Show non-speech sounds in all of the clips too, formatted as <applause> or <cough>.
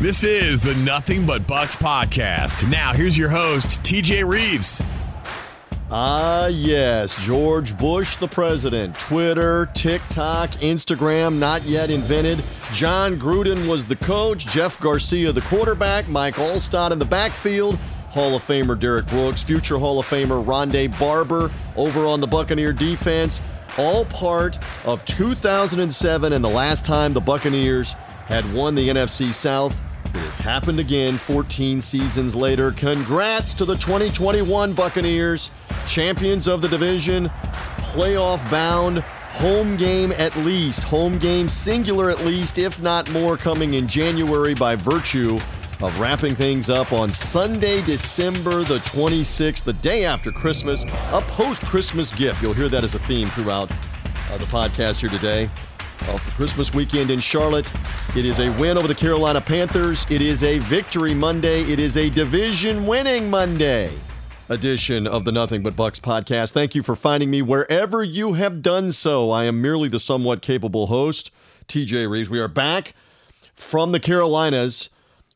This is the Nothing But Bucks podcast. Now, here's your host, TJ Reeves. Ah, yes, George Bush, the president. Twitter, TikTok, Instagram, not yet invented. Jon Gruden was the coach. Jeff Garcia, the quarterback. Mike Alstott in the backfield. Hall of Famer Derrick Brooks, future Hall of Famer Rondé Barber over on the Buccaneer defense. All part of 2007 and the last time the Buccaneers had won the NFC South. It has happened again 14 seasons later. Congrats to the 2021 Buccaneers, champions of the division, playoff bound, home game at least, home game singular at least, if not more, coming in January by virtue of wrapping things up on Sunday, December the 26th, the day after Christmas, a post Christmas gift. You'll hear that as a theme throughout uh, the podcast here today off the Christmas weekend in Charlotte. It is a win over the Carolina Panthers. It is a victory Monday. It is a division winning Monday edition of the Nothing But Bucks podcast. Thank you for finding me wherever you have done so. I am merely the somewhat capable host, TJ Reeves. We are back from the Carolinas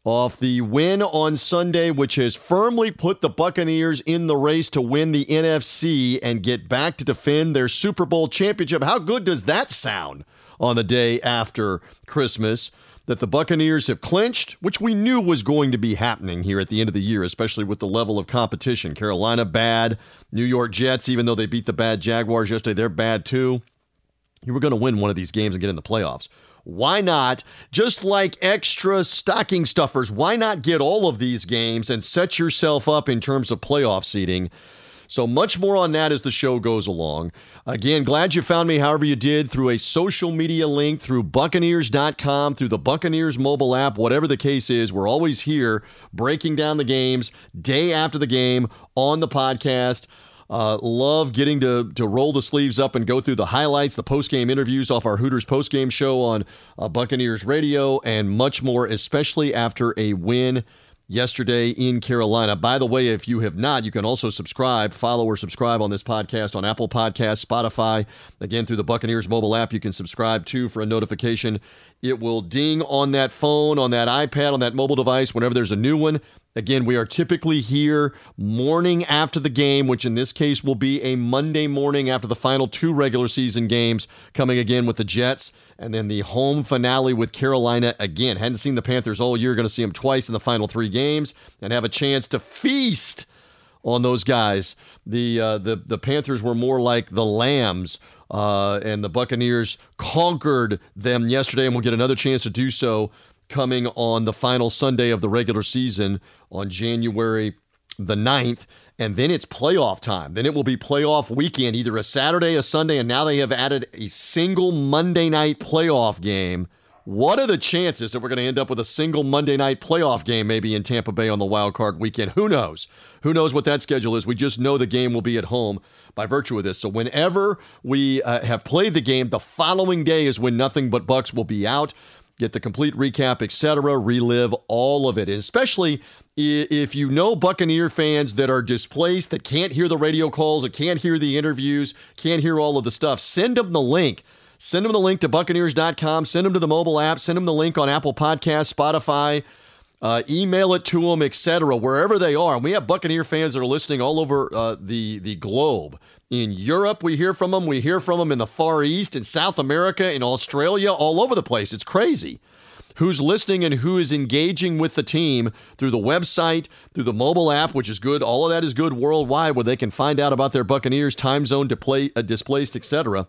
off the win on Sunday, which has firmly put the Buccaneers in the race to win the NFC and get back to defend their Super Bowl championship. How good does that sound? On the day after Christmas that the Buccaneers have clinched, which we knew was going to be happening here at the end of the year, especially with the level of competition. Carolina bad, New York Jets, even though they beat the bad Jaguars yesterday, they're bad too. You were going to win one of these games and get in the playoffs. Why not, just like extra stocking stuffers, why not get all of these games and set yourself up in terms of playoff seeding? So much more on that as the show goes along. Again, glad you found me however you did through a social media link, through Buccaneers.com, through the Buccaneers mobile app, whatever the case is. We're always here breaking down the games day after the game on the podcast. Uh, love getting to to roll the sleeves up and go through the highlights, the post game interviews off our Hooters post game show on uh, Buccaneers Radio, and much more, especially after a win yesterday in Carolina. By the way, if you have not, you can also subscribe, follow or subscribe on this podcast on Apple Podcasts, Spotify. Again, through the Buccaneers mobile app, you can subscribe too for a notification. It will ding on that phone, on that iPad, on that mobile device whenever there's a new one. Again, we are typically here morning after the game, which in this case will be a Monday morning after the final two regular season games, coming again with the Jets and then the home finale with Carolina again. Hadn't seen the Panthers all year. Going to see them twice in the final three games and have a chance to feast on those guys. The uh, the the Panthers were more like the Lambs, uh, and the Buccaneers conquered them yesterday, and we'll get another chance to do so coming on the final Sunday of the regular season on January the 9th and then it's playoff time. Then it will be playoff weekend, either a Saturday, a Sunday, and now they have added a single Monday night playoff game. What are the chances that we're going to end up with a single Monday night playoff game maybe in Tampa Bay on the wild card weekend? Who knows? Who knows what that schedule is? We just know the game will be at home by virtue of this. So whenever we uh, have played the game, the following day is when nothing but Bucks will be out get the complete recap, etc., relive all of it. Especially if you know Buccaneer fans that are displaced, that can't hear the radio calls, that can't hear the interviews, can't hear all of the stuff, send them the link. Send them the link to Buccaneers.com. Send them to the mobile app. Send them the link on Apple Podcasts, Spotify. Uh, email it to them, etc. Wherever they are. And we have Buccaneer fans that are listening all over uh, the the globe. In Europe, we hear from them. We hear from them in the Far East, in South America, in Australia, all over the place. It's crazy. Who's listening and who is engaging with the team through the website, through the mobile app, which is good. All of that is good worldwide, where they can find out about their Buccaneers, time zone uh, displaced, etc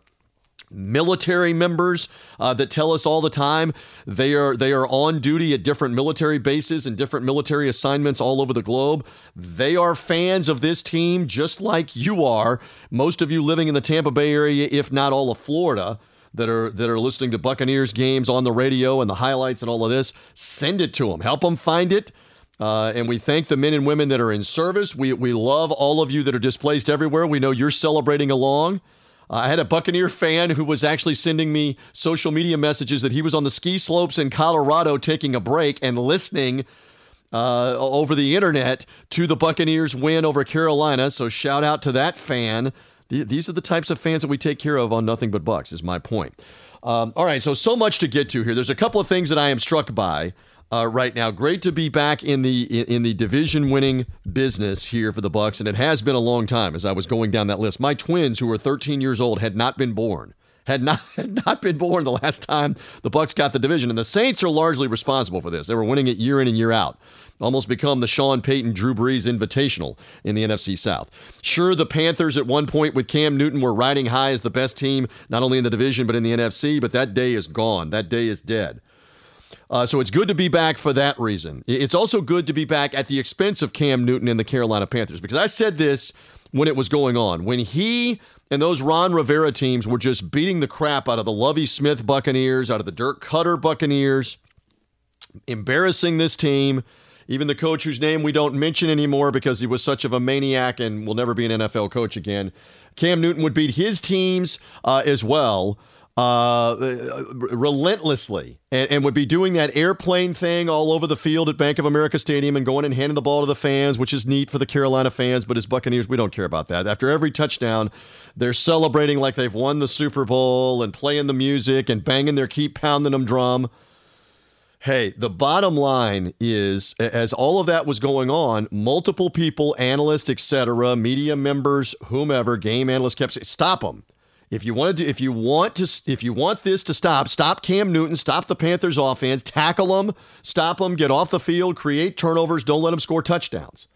military members uh, that tell us all the time they are they are on duty at different military bases and different military assignments all over the globe. They are fans of this team just like you are. Most of you living in the Tampa Bay area, if not all of Florida, that are that are listening to Buccaneers games on the radio and the highlights and all of this, send it to them. Help them find it. Uh, and we thank the men and women that are in service. We, we love all of you that are displaced everywhere. We know you're celebrating along. I had a Buccaneer fan who was actually sending me social media messages that he was on the ski slopes in Colorado taking a break and listening uh, over the internet to the Buccaneers win over Carolina. So shout out to that fan. These are the types of fans that we take care of on Nothing But Bucks, is my point. Um, all right, so so much to get to here. There's a couple of things that I am struck by uh, right now. Great to be back in the in the division winning business here for the Bucks, and it has been a long time. As I was going down that list, my twins, who were 13 years old, had not been born. Had not <laughs> had not been born the last time the Bucks got the division, and the Saints are largely responsible for this. They were winning it year in and year out almost become the Sean Payton Drew Brees invitational in the NFC South. Sure, the Panthers at one point with Cam Newton were riding high as the best team, not only in the division, but in the NFC, but that day is gone. That day is dead. Uh, so it's good to be back for that reason. It's also good to be back at the expense of Cam Newton and the Carolina Panthers because I said this when it was going on. When he and those Ron Rivera teams were just beating the crap out of the Lovie Smith Buccaneers, out of the Dirk Koetter Buccaneers, embarrassing this team. Even the coach whose name we don't mention anymore because he was such of a maniac and will never be an NFL coach again. Cam Newton would beat his teams uh, as well uh, relentlessly and, and, would be doing that airplane thing all over the field at Bank of America Stadium and going and handing the ball to the fans, which is neat for the Carolina fans. But as Buccaneers, we don't care about that. After every touchdown, they're celebrating like they've won the Super Bowl and playing the music and banging their keep pounding them drum. Hey, the bottom line is, as all of that was going on, multiple people, analysts, etc., media members, whomever, game analysts kept saying, "Stop them." If you want to if you want to, if you want this to stop, stop Cam Newton, stop the Panthers offense, tackle them, stop them, get off the field, create turnovers, don't let them score touchdowns.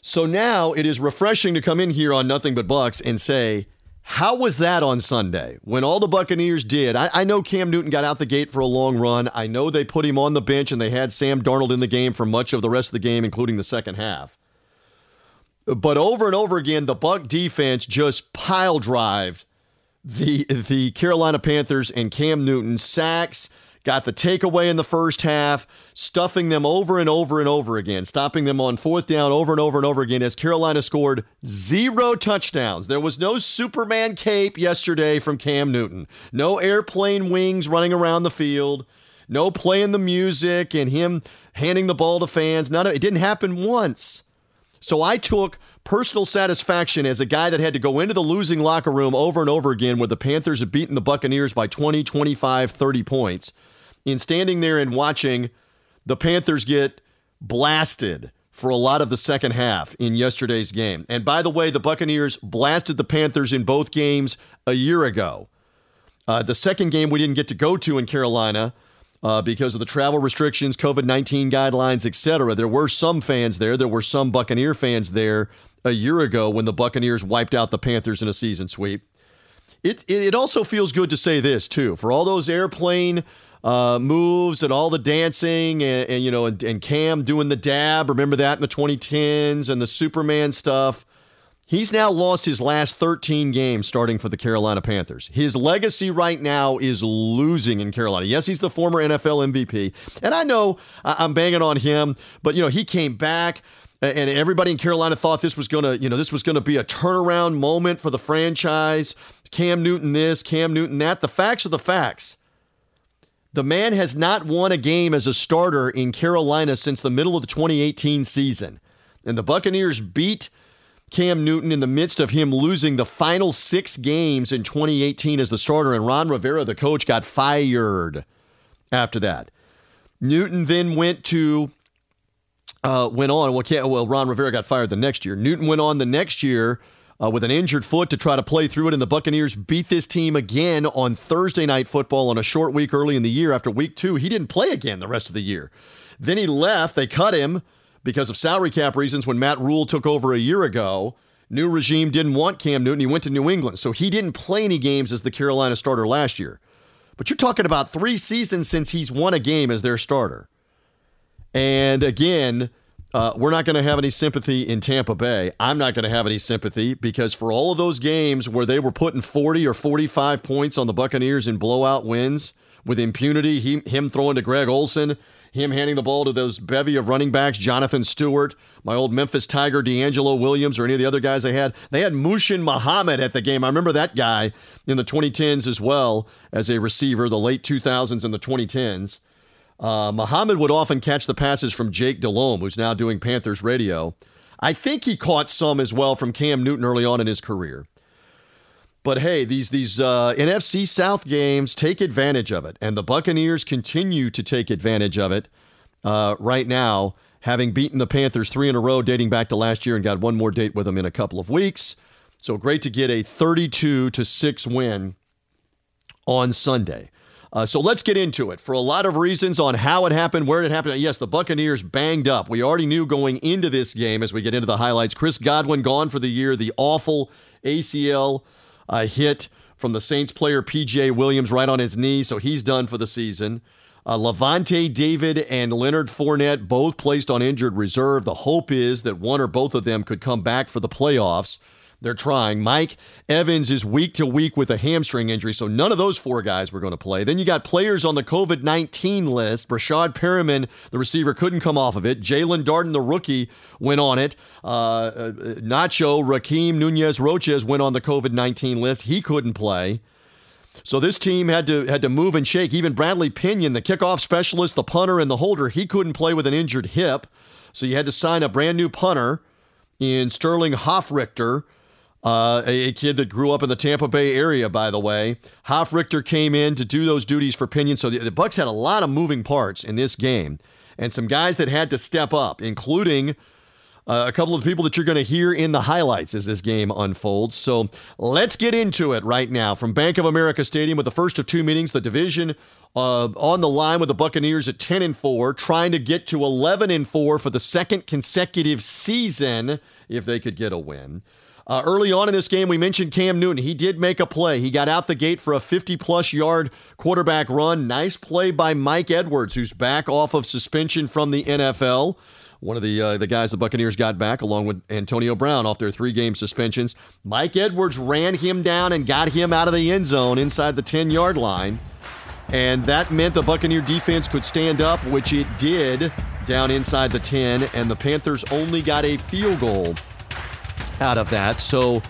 So now it is refreshing to come in here on Nothing But Bucks and say, how was that on Sunday when all the Buccaneers did? I, I, know Cam Newton got out the gate for a long run. I know they put him on the bench and they had Sam Darnold in the game for much of the rest of the game, including the second half. But over and over again, the Buck defense just pile drived the the Carolina Panthers and Cam Newton sacks got the takeaway in the first half, stuffing them over and over and over again, stopping them on fourth down over and over and over again as Carolina scored zero touchdowns. There was no Superman cape yesterday from Cam Newton, no airplane wings running around the field, no playing the music and him handing the ball to fans. None of it didn't happen once. So I took personal satisfaction as a guy that had to go into the losing locker room over and over again where the Panthers had beaten the Buccaneers by 20, 25, 30 points in standing there and watching the Panthers get blasted for a lot of the second half in yesterday's game. And by the way, the Buccaneers blasted the Panthers in both games a year ago. Uh, the second game we didn't get to go to in Carolina uh, because of the travel restrictions, COVID 19 guidelines, etc. There were some fans there. There were some Buccaneer fans there a year ago when the Buccaneers wiped out the Panthers in a season sweep. It, it also feels good to say this, too. For all those airplane uh, moves and all the dancing and, and you know, and, and Cam doing the dab, remember that in the 2010s and the Superman stuff. He's now lost his last 13 games starting for the Carolina Panthers. His legacy right now is losing in Carolina. Yes, he's the former NFL MVP. And I know I'm banging on him, but you know, he came back and everybody in Carolina thought this was going to, you know, this was going to be a turnaround moment for the franchise. Cam Newton this, Cam Newton that. The facts are the facts. The man has not won a game as a starter in Carolina since the middle of the 2018 season. And the Buccaneers beat Cam Newton in the midst of him losing the final six games in 2018 as the starter, and Ron Rivera, the coach, got fired after that. Newton then went to uh, went on. Well, well, Ron Rivera got fired the next year. Newton went on the next year uh, with an injured foot to try to play through it, and the Buccaneers beat this team again on Thursday night football on a short week early in the year. After week two, he didn't play again the rest of the year. Then he left. They cut him because of salary cap reasons when Matt Rhule took over a year ago. New regime didn't want Cam Newton. He went to New England. So he didn't play any games as the Carolina starter last year. But you're talking about three seasons since he's won a game as their starter. And again, uh, we're not going to have any sympathy in Tampa Bay. I'm not going to have any sympathy because for all of those games where they were putting 40 or 45 points on the Buccaneers in blowout wins with impunity, he, him throwing to Greg Olsen, him handing the ball to those bevy of running backs, Jonathan Stewart, my old Memphis Tiger, DeAngelo Williams, or any of the other guys they had. They had Muhsin Muhammad at the game. I remember that guy in the 2010s as well as a receiver, the late 2000s and the 2010s. Uh, Muhammad would often catch the passes from Jake Delhomme, who's now doing Panthers radio. I think he caught some as well from Cam Newton early on in his career. But hey, these these uh, NFC South games take advantage of it, and the Buccaneers continue to take advantage of it uh, right now, having beaten the Panthers three in a row, dating back to last year, and got one more date with them in a couple of weeks. So great to get a 32 to six win on Sunday. Uh, so let's get into it for a lot of reasons on how it happened, where it happened. Yes, the Buccaneers banged up. We already knew going into this game as we get into the highlights. Chris Godwin gone for the year, the awful ACL uh, hit from the Saints player PJ Williams right on his knee, so he's done for the season. Uh, Lavonte David and Leonard Fournette both placed on injured reserve. The hope is that one or both of them could come back for the playoffs. They're trying. Mike Evans is week to week with a hamstring injury, so none of those four guys were going to play. Then you got players on the COVID 19 list. Breshad Perriman, the receiver, couldn't come off of it. Jaelon Darden, the rookie, went on it. Uh, uh, Nacho, Rakeem Nunez Roches went on the COVID 19 list. He couldn't play. So this team had to had to move and shake. Even Bradley Pinion, the kickoff specialist, the punter, and the holder, he couldn't play with an injured hip. So you had to sign a brand new punter in Sterling Hofrichter uh, a, a, kid that grew up in the Tampa Bay area, by the way. Hofrichter came in to do those duties for Pinion. So the, the Bucks had a lot of moving parts in this game, and some guys that had to step up, including uh, a couple of people that you're going to hear in the highlights as this game unfolds. So let's get into it right now from Bank of America Stadium with the first of two meetings, the division uh, on the line with the Buccaneers at 10 and 4, trying to get to 11 and 4 for the second consecutive season if they could get a win. Uh, early on in this game, we mentioned Cam Newton. He did make a play. He got out the gate for a 50 plus yard quarterback run. Nice play by Mike Edwards, who's back off of suspension from the NFL. One of the uh, the guys the Buccaneers got back, along with Antonio Brown, off their three game suspensions. Mike Edwards ran him down and got him out of the end zone inside the 10 yard line. And that meant the Buccaneer defense could stand up, which it did down inside the 10. And the Panthers only got a field goal out of that. So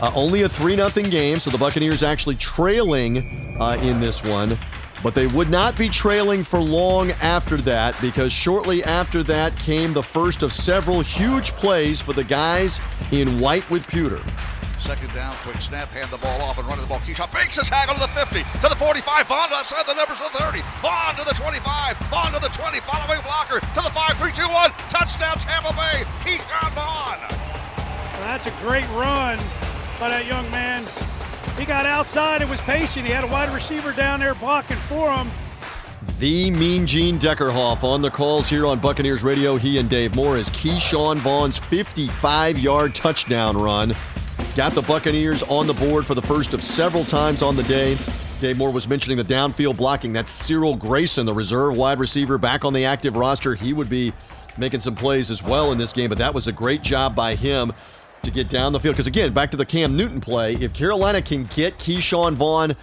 uh, only a 3 0 game. So the Buccaneers actually trailing uh, in this one. But they would not be trailing for long after that because shortly after that came the first of several huge plays for the guys in white with pewter. Second down, quick snap, hand the ball off and running the ball. Ke'Shawn makes a tackle to the 50, to the 45. Vaughn outside the numbers to the 30. Vaughn to the 25. Vaughn to the 20. Following blocker to the 5 3 2 1. Touchdown, Tampa Bay. Ke'Shawn Vaughn. That's a great run by that young man. He got outside and was patient. He had a wide receiver down there blocking for him. The Mean Gene Deckerhoff on the calls here on Buccaneers Radio. He and Dave Moore is Ke'Shawn Vaughn's 55 yard touchdown run. Got the Buccaneers on the board for the first of several times on the day. Dave Moore was mentioning the downfield blocking. That's Cyril Grayson, the reserve wide receiver, back on the active roster. He would be making some plays as well in this game, but that was a great job by him to get down the field. Because again, back to the Cam Newton play, if Carolina can get Ke'Shawn Vaughn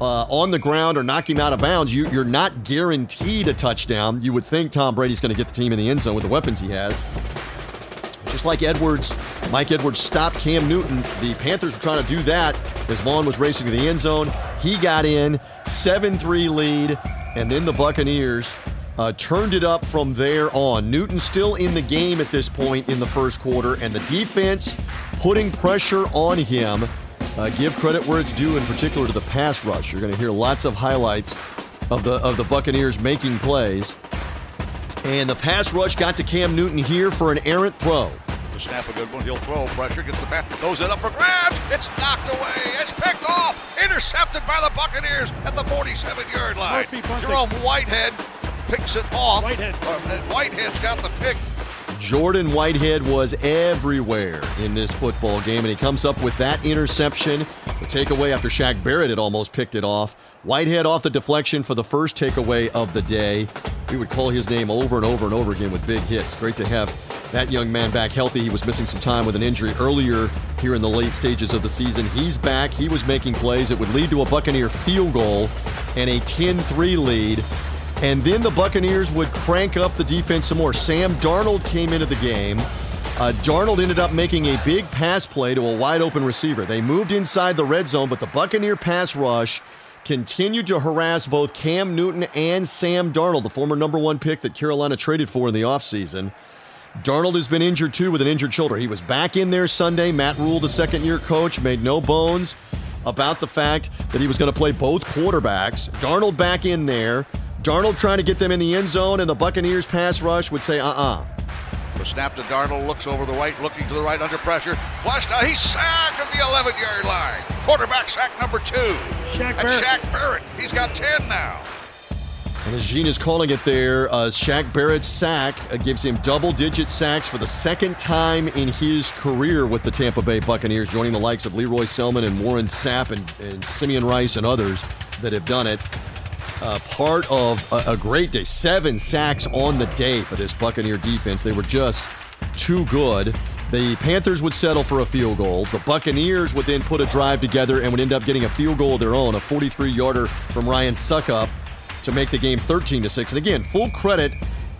uh, on the ground or knock him out of bounds, you, are not guaranteed a touchdown. You would think Tom Brady's going to get the team in the end zone with the weapons he has. Just like Edwards, Mike Edwards stopped Cam Newton. The Panthers were trying to do that as Vaughn was racing to the end zone. He got in, 7 3 lead, and then the Buccaneers uh, turned it up from there on. Newton still in the game at this point in the first quarter, and the defense putting pressure on him. Uh, give credit where it's due, in particular to the pass rush. You're going to hear lots of highlights of the of the Buccaneers making plays. And the pass rush got to Cam Newton here for an errant throw. The snap a good one. He'll throw. Pressure gets the pass. throws it up for grabs. It's knocked away. It's picked off. Intercepted by the Buccaneers at the 47-yard line. Jerome Whitehead picks it off. Whitehead. Uh, Whitehead's got the pick. Jordan Whitehead was everywhere in this football game, and he comes up with that interception. The takeaway after Shaq Barrett had almost picked it off. Whitehead off the deflection for the first takeaway of the day. We would call his name over and over and over again with big hits. Great to have that young man back healthy. He was missing some time with an injury earlier here in the late stages of the season. He's back. He was making plays. It would lead to a Buccaneer field goal and a 10 3 lead and then the Buccaneers would crank up the defense some more. Sam Darnold came into the game. Uh, Darnold ended up making a big pass play to a wide open receiver. They moved inside the red zone, but the Buccaneer pass rush continued to harass both Cam Newton and Sam Darnold, the former number one pick that Carolina traded for in the offseason. Darnold has been injured too with an injured shoulder. He was back in there Sunday. Matt Rhule, the second year coach, made no bones about the fact that he was going to play both quarterbacks. Darnold back in there. Darnold trying to get them in the end zone, and the Buccaneers pass rush would say, uh uh-uh. uh the snap to Darnold, looks over the right, looking to the right under pressure. Flushed out, he's sacked at the 11 yard line. Quarterback sack number two. Shaq Barrett. Shaq Barrett. He's got 10 now. And as Gene is calling it there, uh, Shaq Barrett's sack uh, gives him double digit sacks for the second time in his career with the Tampa Bay Buccaneers, joining the likes of Lee Roy Selmon and Warren Sapp and, and Simeon Rice and others that have done it. Uh, part of a, a great day. Seven sacks on the day for this Buccaneer defense. They were just too good. The Panthers would settle for a field goal. The Buccaneers would then put a drive together and would end up getting a field goal of their own, a 43 yarder from Ryan Succop to make the game 13 to 6. And again, full credit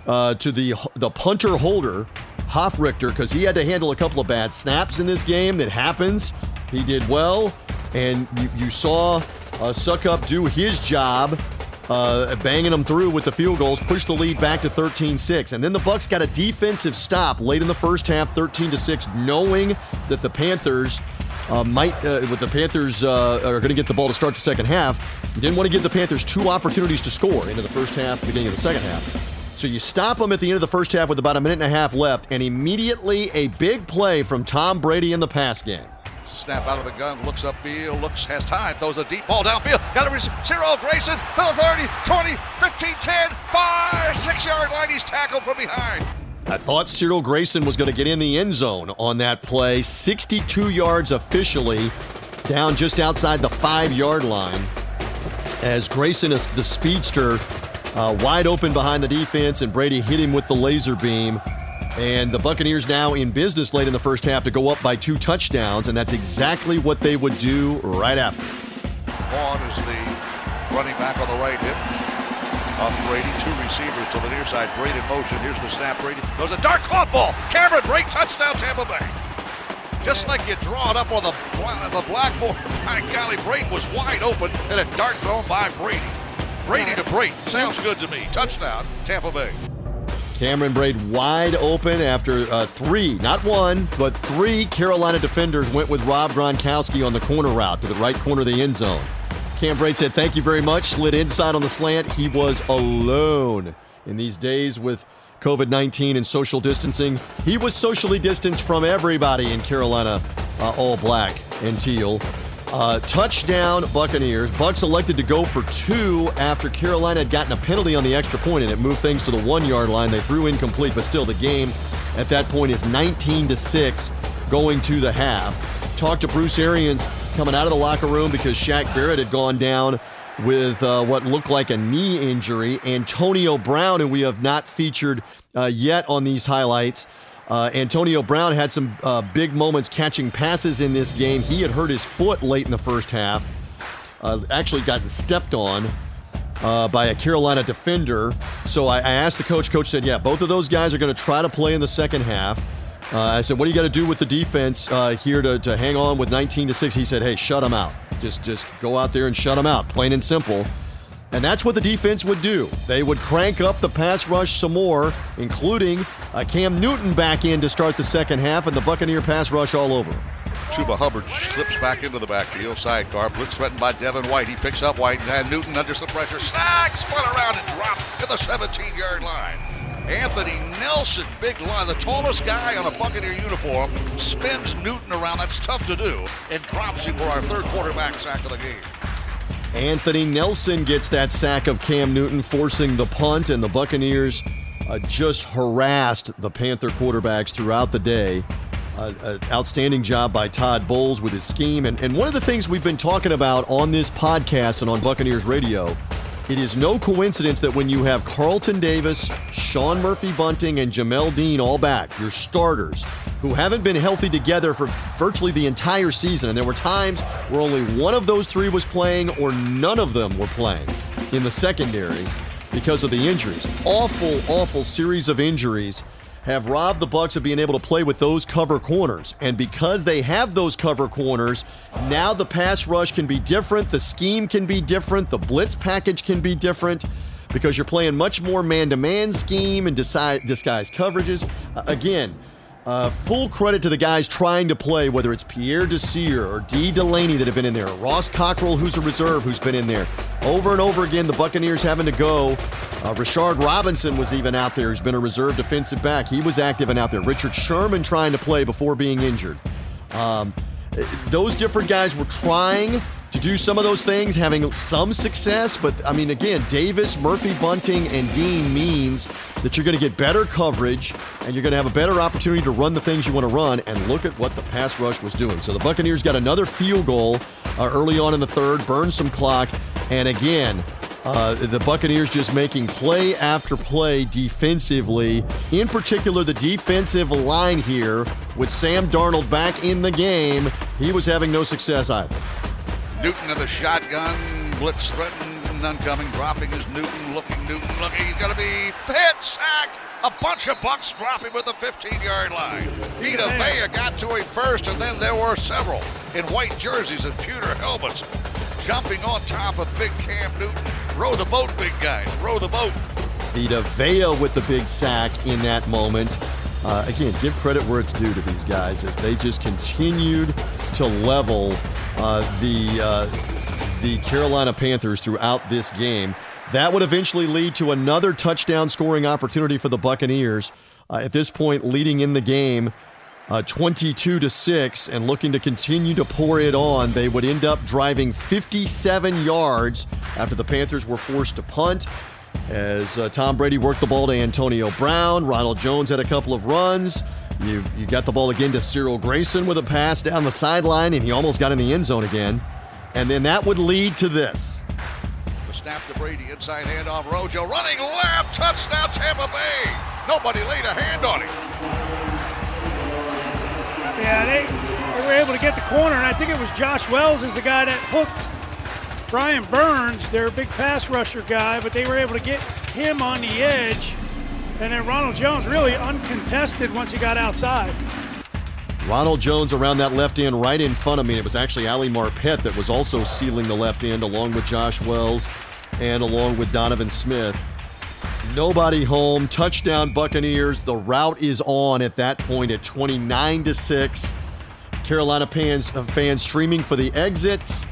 uh, to the the punter holder, Hofrichter, because he had to handle a couple of bad snaps in this game. That happens. He did well, and you, you saw uh, Succop do his job. Uh, banging them through with the field goals, push the lead back to 13-6. And then the Bucks got a defensive stop late in the first half, 13-6, knowing that the Panthers uh, might, uh, with the Panthers uh, are going to get the ball to start the second half. Didn't want to give the Panthers two opportunities to score into the first half, beginning of the second half. So you stop them at the end of the first half with about a minute and a half left, and immediately a big play from Tom Brady in the pass game. Snap out of the gun, looks upfield, looks, has time, throws a deep ball downfield. Got to receive. Cyril Grayson to the 30, 20, 15, 10, 5, 6 yard line. He's tackled from behind. I thought Cyril Grayson was going to get in the end zone on that play. 62 yards officially, down just outside the five yard line. As Grayson is the speedster, uh, wide open behind the defense, and Brady hit him with the laser beam. And the Buccaneers now in business late in the first half to go up by two touchdowns, and that's exactly what they would do right after. Vaughn is the running back on the right hip off Brady. Two receivers to the near side. Brady in motion. Here's the snap. Brady goes a dark caught ball. Cameron Brate touchdown Tampa Bay. Just like you draw it up on the the blackboard. <laughs> My golly, Brate was wide open and a dart thrown by Brady. Brady to Brate. Sounds good to me. Touchdown Tampa Bay. Cameron Brate wide open after uh, three, not one, but three Carolina defenders went with Rob Gronkowski on the corner route to the right corner of the end zone. Cam Brate said, Thank you very much. Slid inside on the slant. He was alone in these days with COVID 19 and social distancing. He was socially distanced from everybody in Carolina, uh, all black and teal. Uh, touchdown Buccaneers. Bucks elected to go for two after Carolina had gotten a penalty on the extra point and it moved things to the one yard line. They threw incomplete, but still the game at that point is 19 to 6 going to the half. Talked to Bruce Arians coming out of the locker room because Shaq Barrett had gone down with uh, what looked like a knee injury. Antonio Brown, who we have not featured uh, yet on these highlights. Uh, Antonio Brown had some uh, big moments catching passes in this game. He had hurt his foot late in the first half, uh, actually gotten stepped on. Uh, by a Carolina defender. So I, I asked the coach. Coach said, Yeah, both of those guys are going to try to play in the second half. Uh, I said, "What do you got to do with the defense uh, here to, to hang on with 19 to six?" He said, "Hey, shut them out. Just just go out there and shut them out, plain and simple." And that's what the defense would do. They would crank up the pass rush some more, including uh, Cam Newton back in to start the second half, and the Buccaneer pass rush all over. Chuba Hubbard slips back into the backfield, sidecar. Blitz threatened by Devin White. He picks up White and Newton under some pressure. Sack, spun around and dropped to the 17 yard line. Anthony Nelson, big line, the tallest guy on a Buccaneer uniform, spins Newton around. That's tough to do, and drops him for our third quarterback sack of the game. Anthony Nelson gets that sack of Cam Newton, forcing the punt, and the Buccaneers uh, just harassed the Panther quarterbacks throughout the day. Uh, uh, outstanding job by Todd Bowles with his scheme. And, and one of the things we've been talking about on this podcast and on Buccaneers Radio it is no coincidence that when you have Carlton Davis, Sean Murphy Bunting, and Jamel Dean all back, your starters, who haven't been healthy together for virtually the entire season, and there were times where only one of those three was playing or none of them were playing in the secondary because of the injuries. Awful, awful series of injuries have robbed the Bucks of being able to play with those cover corners. And because they have those cover corners, now the pass rush can be different, the scheme can be different, the blitz package can be different because you're playing much more man-to-man scheme and disguise coverages. Uh, again, Uh, full credit to the guys trying to play, whether it's Pierre Desir or Dee Delaney that have been in there, Ross Cockrell, who's a reserve, who's been in there. Over and over again, the Buccaneers having to go. Uh, Rashard Robinson was even out there, who's been a reserve defensive back. He was active and out there. Richard Sherman trying to play before being injured. Um, those different guys were trying to do some of those things, having some success. But I mean, again, Davis, Murphy, Bunting, and Dean means that you're going to get better coverage and you're going to have a better opportunity to run the things you want to run. And look at what the pass rush was doing. So the Buccaneers got another field goal uh, early on in the third, burned some clock, and again. Uh, the Buccaneers just making play after play defensively. In particular, the defensive line here with Sam Darnold back in the game. He was having no success either. Newton in the shotgun. Blitz threatened, none coming. Dropping is Newton. Looking, Newton looking. He's going to be hit, sacked. A bunch of Bucks dropping with the 15-yard line. Vita Vea got to him first, and then there were several in white jerseys and pewter helmets jumping on top of big Cam Newton. Row the boat, big guys. Row the boat. Vita Vea with the big sack in that moment. Uh, again, give credit where it's due to these guys as they just continued to level uh, the uh, the Carolina Panthers throughout this game. That would eventually lead to another touchdown scoring opportunity for the Buccaneers. Uh, at this point, leading in the game, uh, 22 to six, and looking to continue to pour it on. They would end up driving 57 yards after the Panthers were forced to punt as uh, Tom Brady worked the ball to Antonio Brown. Ronald Jones had a couple of runs. You, you got the ball again to Cyril Grayson with a pass down the sideline, and he almost got in the end zone again. And then that would lead to this. The snap to Brady, inside handoff, Rojo running left, touchdown Tampa Bay. Nobody laid a hand on him. Yeah, they, they were able to get the corner, and I think it was Josh Wells is the guy that hooked Brian Burns, their big pass rusher guy, but they were able to get him on the edge. And then Ronald Jones really uncontested once he got outside. Ronald Jones around that left end right in front of me. It was actually Ali Marpet that was also sealing the left end along with Josh Wells and along with Donovan Smith. Nobody home. Touchdown Buccaneers. The route is on at that point at 29 to 6. Carolina fans, fans streaming for the exits.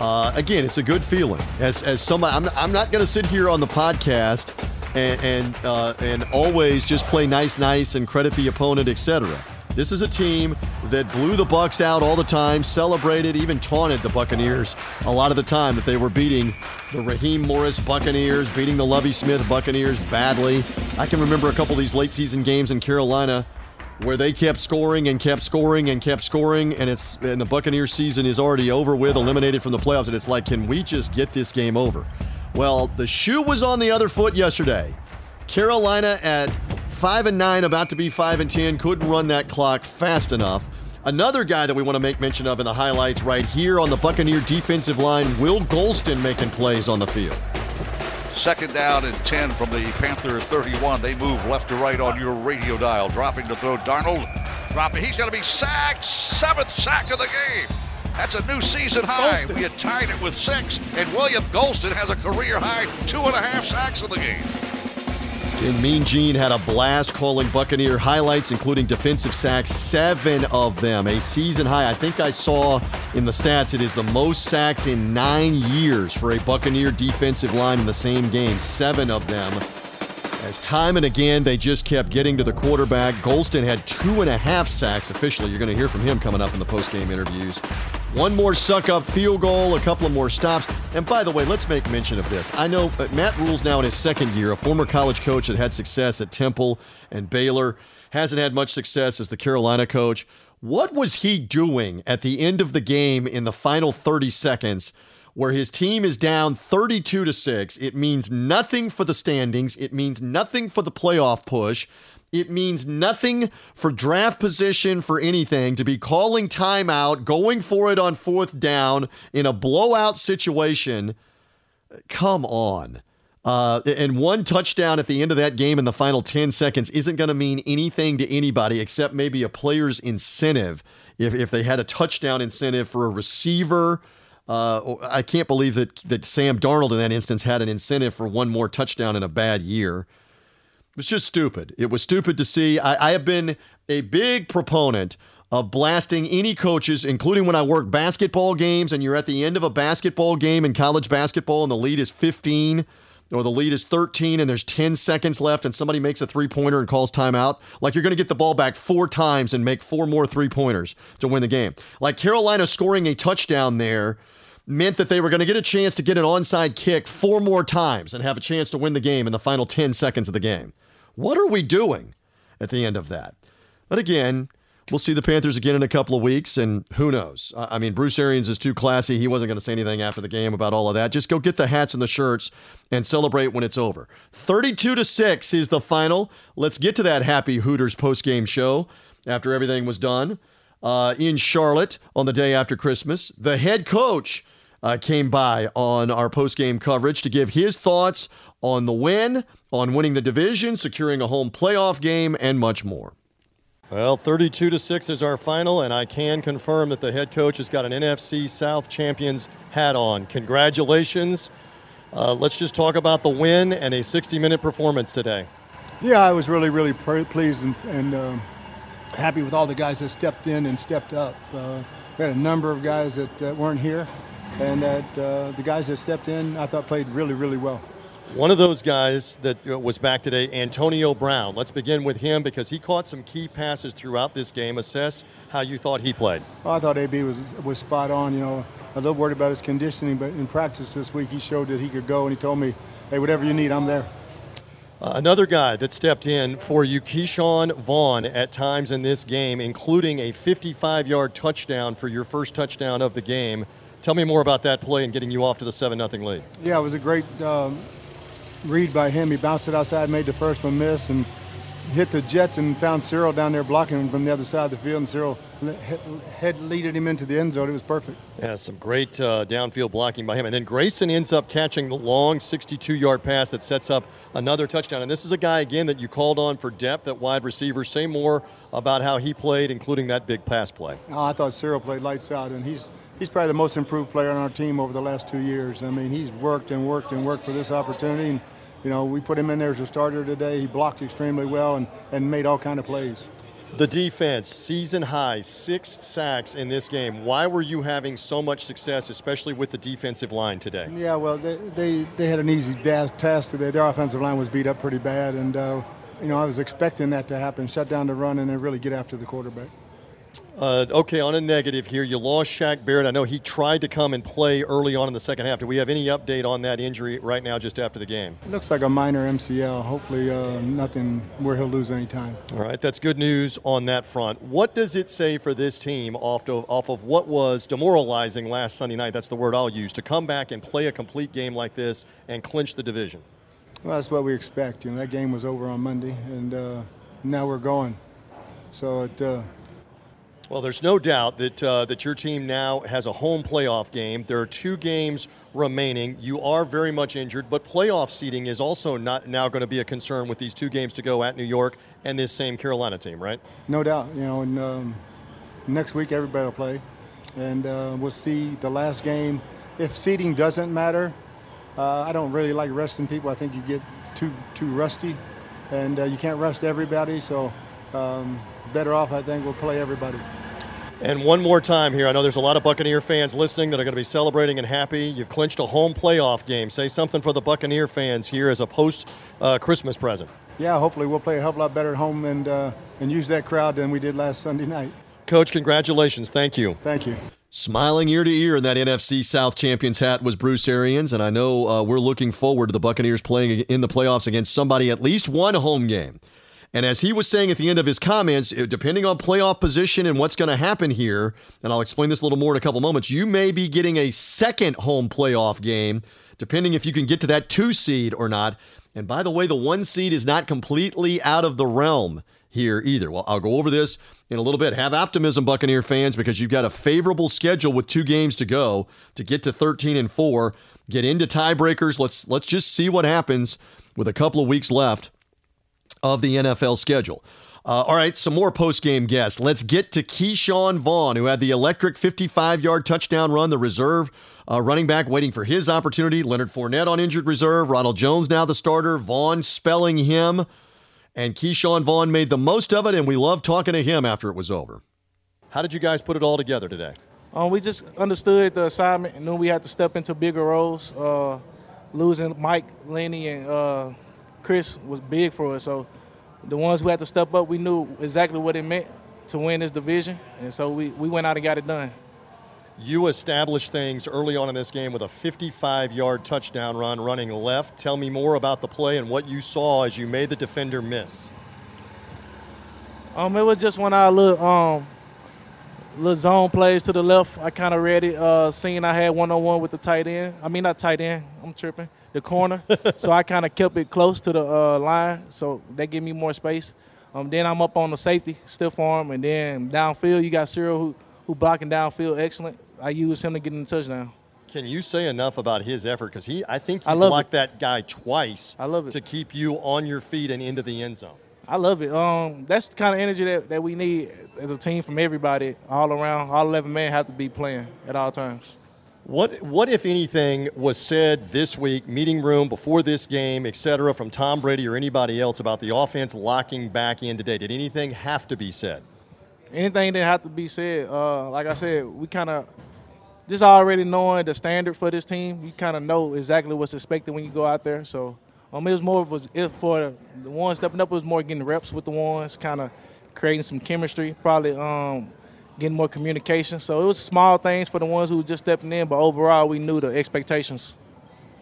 Uh, again, it's a good feeling. As as somebody, I'm, I'm not going to sit here on the podcast and and, uh, and always just play nice, nice, and credit the opponent, etc. This is a team that blew the Bucks out all the time, celebrated, even taunted the Buccaneers a lot of the time that they were beating the Raheem Morris Buccaneers, beating the Lovie Smith Buccaneers badly. I can remember a couple of these late season games in Carolina where they kept scoring and kept scoring and kept scoring, and it's and the Buccaneers season is already over with, eliminated from the playoffs, and it's like, can we just get this game over? Well, the shoe was on the other foot yesterday. Carolina at five and nine, about to be five and ten, couldn't run that clock fast enough. Another guy that we want to make mention of in the highlights right here on the Buccaneer defensive line, Will Gholston making plays on the field. Second down and 10 from the Panther 31. They move left to right on your radio dial. Dropping to throw Darnold. Dropping. He's going to be sacked. Seventh sack of the game. That's a new season high. Gholston. We had tied it with six, and William Gholston has a career high two and a half sacks in the game. And Mean Gene had a blast calling Buccaneer highlights, including defensive sacks, seven of them, a season high. I think I saw in the stats it is the most sacks in nine years for a Buccaneer defensive line in the same game, seven of them. As time and again, they just kept getting to the quarterback. Gholston had two and a half sacks officially. You're going to hear from him coming up in the post-game interviews. One more Succop field goal, a couple of more stops. And by the way, let's make mention of this. I know Matt Rhule's now in his second year, a former college coach that had success at Temple and Baylor, hasn't had much success as the Carolina coach. What was he doing at the end of the game in the final 30 seconds where his team is down 32 to 6? It means nothing for the standings, it means nothing for the playoff push. It means nothing for draft position for anything to be calling timeout, going for it on fourth down in a blowout situation. Come on. Uh, and one touchdown at the end of that game in the final 10 seconds isn't going to mean anything to anybody except maybe a player's incentive. If, if they had a touchdown incentive for a receiver, uh, I can't believe that, that Sam Darnold in that instance had an incentive for one more touchdown in a bad year. It was just stupid. It was stupid to see. I, I, have been a big proponent of blasting any coaches, including when I work basketball games and you're at the end of a basketball game in college basketball and the lead is 15 or the lead is 13 and there's 10 seconds left and somebody makes a three pointer and calls timeout. Like you're going to get the ball back four times and make four more three pointers to win the game. Like Carolina scoring a touchdown there meant that they were going to get a chance to get an onside kick four more times and have a chance to win the game in the final 10 seconds of the game. What are we doing at the end of that? But again, we'll see the Panthers again in a couple of weeks, and who knows? I mean, Bruce Arians is too classy. He wasn't going to say anything after the game about all of that. Just go get the hats and the shirts and celebrate when it's over. 32 to 6 is the final. Let's get to that happy Hooters post-game show after everything was done uh, in Charlotte on the day after Christmas. The head coach uh, came by on our post-game coverage to give his thoughts on the win, on winning the division, securing a home playoff game, and much more. Well, 32 to 6 is our final, and I can confirm that the head coach has got an NFC South champions hat on. Congratulations. Uh, let's just talk about the win and a 60 minute performance today. Yeah, I was really, really pleased and, and uh, happy with all the guys that stepped in and stepped up. Uh, we had a number of guys that uh, weren't here, and that uh, the guys that stepped in, I thought played really, really well. One of those guys that uh, was back today, Antonio Brown. Let's begin with him because he caught some key passes throughout this game. Assess how you thought he played. Well, I thought AB was was spot on. You know, a little worried about his conditioning, but in practice this week he showed that he could go, and he told me, "Hey, whatever you need, I'm there." Uh, another guy that stepped in for you, Ke'Shawn Vaughn, at times in this game, including a 55-yard touchdown for your first touchdown of the game. Tell me more about that play and getting you off to the 7 0 lead. Yeah, it was a great um, read by him. He bounced it outside, made the first one miss, and hit the Jets and found Cyril down there blocking him from the other side of the field, and Cyril head leaded him into the end zone. It was perfect. Yeah, some great uh, downfield blocking by him. And then Grayson ends up catching the long 62-yard pass that sets up another touchdown. And this is a guy, again, that you called on for depth at wide receiver. Say more about how he played, including that big pass play. Oh, I thought Cyril played lights out, and he's – he's probably the most improved player on our team over the last two years. I mean, he's worked and worked and worked for this opportunity. And, you know, we put him in there as a starter today. He blocked extremely well and, and made all kind of plays. The defense, season high, six sacks in this game. Why were you having so much success, especially with the defensive line today? Yeah, well, they, they, they had an easy task today. Their offensive line was beat up pretty bad, and, uh, you know, I was expecting that to happen, shut down the run, and then really get after the quarterback. Uh, okay, on a negative here, you lost Shaq Barrett. I know he tried to come and play early on in the second half. Do we have any update on that injury right now, just after the game? It looks like a minor MCL. Hopefully, uh, nothing where he'll lose any time. All right, that's good news on that front. What does it say for this team off of, off of what was demoralizing last Sunday night? That's the word I'll use to come back and play a complete game like this and clinch the division. Well, that's what we expect. You know, that game was over on Monday, and uh, now we're going. So it uh, well, there's no doubt that uh, that your team now has a home playoff game. There are two games remaining. You are very much injured, but playoff seeding is also not now going to be a concern with these two games to go at New York and this same Carolina team, right? No doubt. You know, and um, next week everybody will play, and uh, we'll see the last game. If seeding doesn't matter, uh, I don't really like resting people. I think you get too too rusty, and uh, you can't rest everybody. So. Um, better off, I think, we'll play everybody. And one more time here, I know there's a lot of Buccaneer fans listening that are going to be celebrating and happy. You've clinched a home playoff game. Say something for the Buccaneer fans here as a post uh, Christmas present. Yeah, hopefully we'll play a hell of a lot better at home and, uh, and use that crowd than we did last Sunday night. Coach, congratulations. Thank you. Thank you. Smiling ear to ear in that NFC South champions hat was Bruce Arians, and I know uh, we're looking forward to the Buccaneers playing in the playoffs against somebody at least one home game. And as he was saying at the end of his comments, depending on playoff position and what's going to happen here, and I'll explain this a little more in a couple moments, you may be getting a second home playoff game, depending if you can get to that two seed or not. And by the way, the one seed is not completely out of the realm here either. Well, I'll go over this in a little bit. Have optimism, Buccaneer fans, because you've got a favorable schedule with two games to go to get to 13 and 4, get into tiebreakers. Let's let's just see what happens with a couple of weeks left of the NFL schedule. Uh, all right, some more post game guests. Let's get to Ke'Shawn Vaughn, who had the electric 55 yard touchdown run, the reserve uh, running back waiting for his opportunity. Leonard Fournette on injured reserve. Ronald Jones now the starter. Vaughn spelling him And Ke'Shawn Vaughn made the most of it, and we loved talking to him after it was over. How did you guys put it all together today? Um, we just understood the assignment and knew we had to step into bigger roles. Uh, losing Mike, Lenny, and uh, Chris was big for us. So the ones who had to step up, we knew exactly what it meant to win this division, and so we, we went out and got it done. You established things early on in this game with a 55 yard touchdown run running left. Tell me more about the play and what you saw as you made the defender miss. Um, it was just one of our little, um, little zone plays to the left. I kind of read it, uh, seeing I had one on one with the tight end. I mean, not tight end, I'm tripping, the corner. <laughs> so I kind of kept it close to the uh, line, so that gave me more space. Um, then I'm up on the safety, stiff arm, and then downfield, you got Cyril who, who blocking downfield excellent. I used him to get in the touchdown. Can you say enough about his effort? Because he, I think he I blocked it. that guy twice. I love it to keep you on your feet and into the end zone. I love it. Um, that's the kind of energy that, that we need as a team from everybody all around. All 11 men have to be playing at all times. What, what, if anything, was said this week, meeting room, before this game, et cetera, from Tom Brady or anybody else about the offense locking back in today? Did anything have to be said? Anything that had to be said. Uh, like I said, we kind of just already knowing the standard for this team. You kind of know exactly what's expected when you go out there. So um, it was more of if for the ones stepping up, it was more getting reps with the ones, kind of creating some chemistry, probably um, getting more communication. So it was small things for the ones who were just stepping in, but overall we knew the expectations.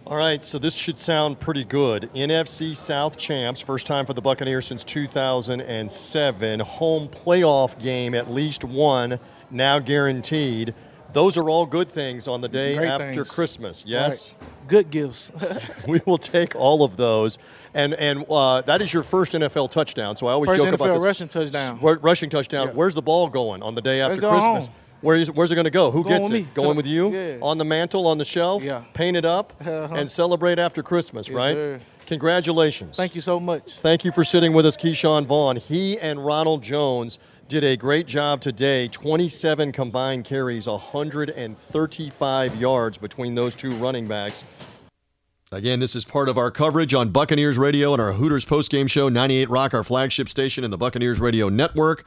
All right, so this should sound pretty good. NFC South champs, first time for the Buccaneers since 2007. Home playoff game, at least one, now guaranteed. Those are all good things on the day Great after things. Christmas. Yes, right. Good gifts. <laughs> we will take all of those. And and uh, that is your first NFL touchdown. So I always first joke NFL about this rushing touchdown. Rushing touchdown. Yeah. Where's the ball going on the day after Christmas? Where is, where's it going to go? Who going gets it? Me. Going with you? Yeah. On the mantle, on the shelf? Yeah. Paint it up <laughs> uh-huh. and celebrate after Christmas, yes, right? Sir. Congratulations. Thank you so much. Thank you for sitting with us, Ke'Shawn Vaughn. He and Ronald Jones did a great job today. 27 combined carries, 135 yards between those two running backs. Again, this is part of our coverage on Buccaneers Radio and our Hooters postgame show, 98 Rock, our flagship station in the Buccaneers Radio Network,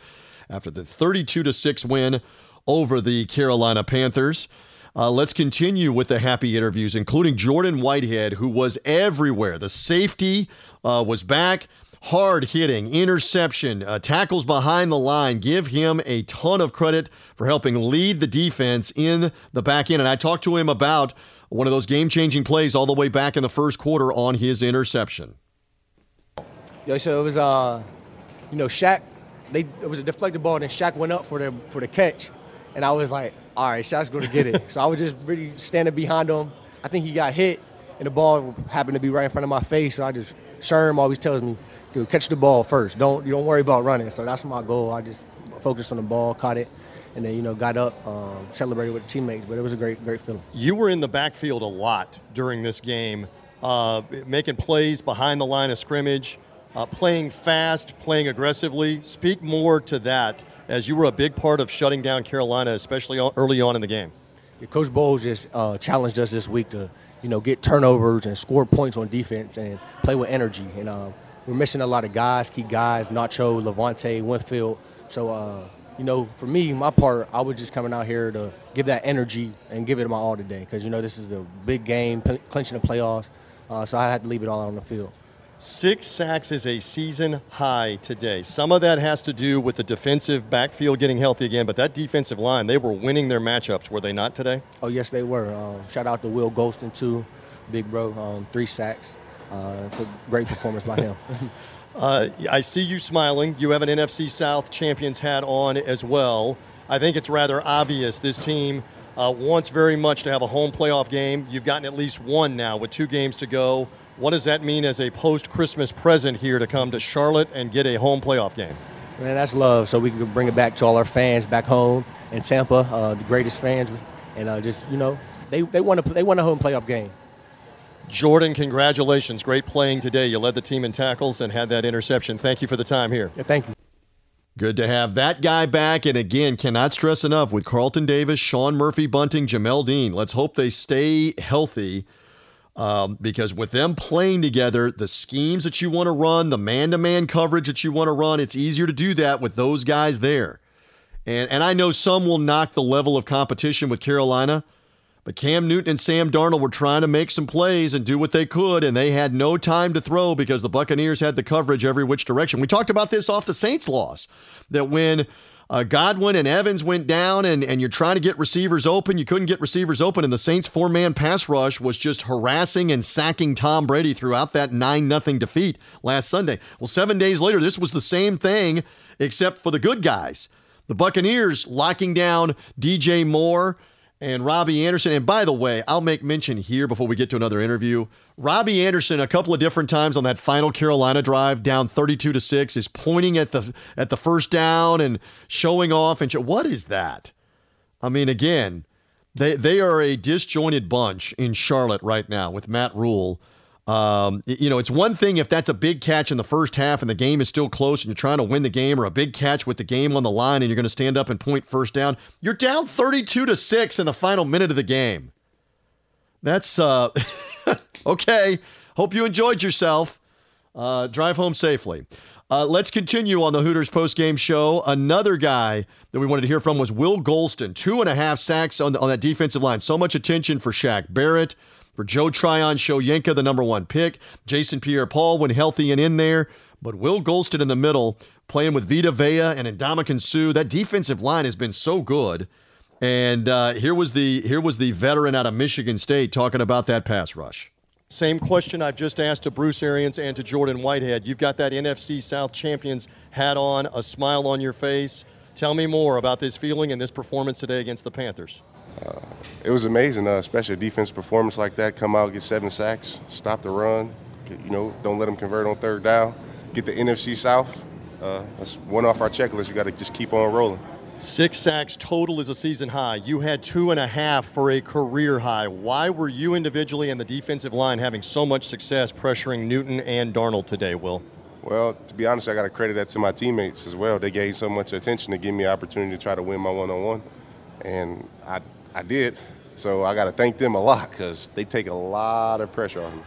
after the 32 to 6 win over the Carolina Panthers. Uh, let's continue with the happy interviews, including Jordan Whitehead, who was everywhere. The safety uh, was back, hard hitting, interception, uh, tackles behind the line. Give him a ton of credit for helping lead the defense in the back end. And I talked to him about one of those game changing plays all the way back in the first quarter on his interception. Yo, so it was, uh, you know, Shaq. They it was a deflected ball, and then Shaq went up for the for the catch, and I was like, all right, Shaq's going to get it. <laughs> so I was just really standing behind him. I think he got hit, and the ball happened to be right in front of my face. So I just, Sherm always tells me, Dude, catch the ball first. Don't you don't worry about running. So that's my goal. I just focused on the ball, caught it, and then you know got up, um, celebrated with the teammates. But it was a great, great feeling. You were in the backfield a lot during this game, uh, making plays behind the line of scrimmage, uh, playing fast, playing aggressively. Speak more to that as you were a big part of shutting down Carolina, especially early on in the game. Yeah, Coach Bowles just uh, challenged us this week to, you know, get turnovers and score points on defense and play with energy. And uh, we're missing a lot of guys, key guys, Nacho, Lavonte, Winfield. So, uh, you know, for me, my part, I was just coming out here to give that energy and give it my all today because, you know, this is a big game, clinching the playoffs. Uh, so I had to leave it all out on the field. Six sacks is a season high today. Some of that has to do with the defensive backfield getting healthy again, but that defensive line, they were winning their matchups, were they not today? Oh, yes, they were. Um, shout out to Will Gholston, too, big bro, um, three sacks. Uh, it's a great performance by him. <laughs> uh, I see you smiling. You have an NFC South champions hat on as well. I think it's rather obvious this team uh, wants very much to have a home playoff game. You've gotten at least one now with two games to go. What does that mean as a post Christmas present here to come to Charlotte and get a home playoff game? Man, that's love. So we can bring it back to all our fans back home in Tampa, uh, the greatest fans, and uh, just you know they they want to they want a home playoff game. Jordan, congratulations! Great playing today. You led the team in tackles and had that interception. Thank you for the time here. Yeah, thank you. Good to have that guy back. And again, cannot stress enough with Carlton Davis, Sean Murphy Bunting, Jamel Dean. Let's hope they stay healthy Um, because with them playing together, the schemes that you want to run, the man to man coverage that you want to run, it's easier to do that with those guys there. And, and I know some will knock the level of competition with Carolina, but Cam Newton and Sam Darnold were trying to make some plays and do what they could, and they had no time to throw because the Buccaneers had the coverage every which direction. We talked about this off the Saints loss that when uh, Godwin and Evans went down, and, and you're trying to get receivers open. You couldn't get receivers open, and the Saints' four man pass rush was just harassing and sacking Tom Brady throughout that 9 0 defeat last Sunday. Well, seven days later, this was the same thing, except for the good guys. The Buccaneers locking down DJ Moore and Robbie Anderson. And by the way, I'll make mention here before we get to another interview. Robbie Anderson, a couple of different times on that final Carolina drive, down 32 to six, is pointing at the at the first down and showing off. And show, what is that? I mean, again, they they are a disjointed bunch in Charlotte right now with Matt Rhule. Um, you know, it's one thing if that's a big catch in the first half and the game is still close and you're trying to win the game, or a big catch with the game on the line and you're going to stand up and point first down. You're down 32 to 6 in the final minute of the game. That's uh <laughs> okay. Hope you enjoyed yourself. Uh, drive home safely. Uh, let's continue on the Hooters post-game show. Another guy that we wanted to hear from was Will Gholston. Two and a half sacks on, on that defensive line. So much attention for Shaq Barrett for Joe Tryon, Shoyinka, the number one pick, Jason Pierre Paul when healthy and in there, but Will Gholston in the middle, playing with Vita Vea and Ndamukong Suh. That defensive line has been so good. And uh, here was the here was the veteran out of Michigan State talking about that pass rush. Same question I've just asked to Bruce Arians and to Jordan Whitehead. You've got that NFC South champions hat on, a smile on your face. Tell me more about this feeling and this performance today against the Panthers. Uh, it was amazing, uh, especially a defense performance like that. Come out, get seven sacks, stop the run. You know, don't let them convert on third down. Get the NFC South. Uh, that's one off our checklist. You got to just keep on rolling. Six sacks total is a season high. You had two and a half for a career high. Why were you individually and the defensive line having so much success pressuring Newton and Darnold today, Will? Well, to be honest, I got to credit that to my teammates as well. They gave so much attention to give me an opportunity to try to win my one on one. And I I did. So I got to thank them a lot because they take a lot of pressure on me.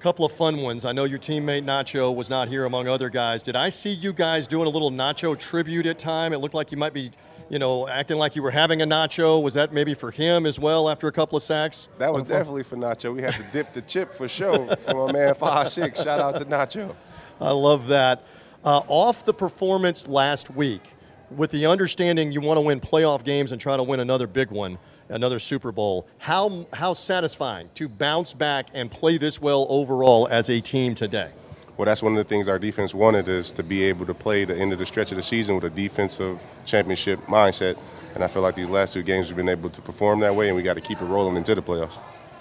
Couple of fun ones. I know your teammate Nacho was not here among other guys. Did I see you guys doing a little Nacho tribute at time? It looked like you might be, you know, acting like you were having a Nacho. Was that maybe for him as well after a couple of sacks? That was definitely for Nacho. We had to dip the chip for sure from a man five six. Shout out to Nacho. I love that. Uh, off the performance last week, with the understanding you want to win playoff games and try to win another big one another Super Bowl. How how satisfying to bounce back and play this well overall as a team today? Well, that's one of the things our defense wanted is to be able to play the end of the stretch of the season with a defensive championship mindset. And I feel like these last two games we've been able to perform that way, and we got to keep it rolling into the playoffs.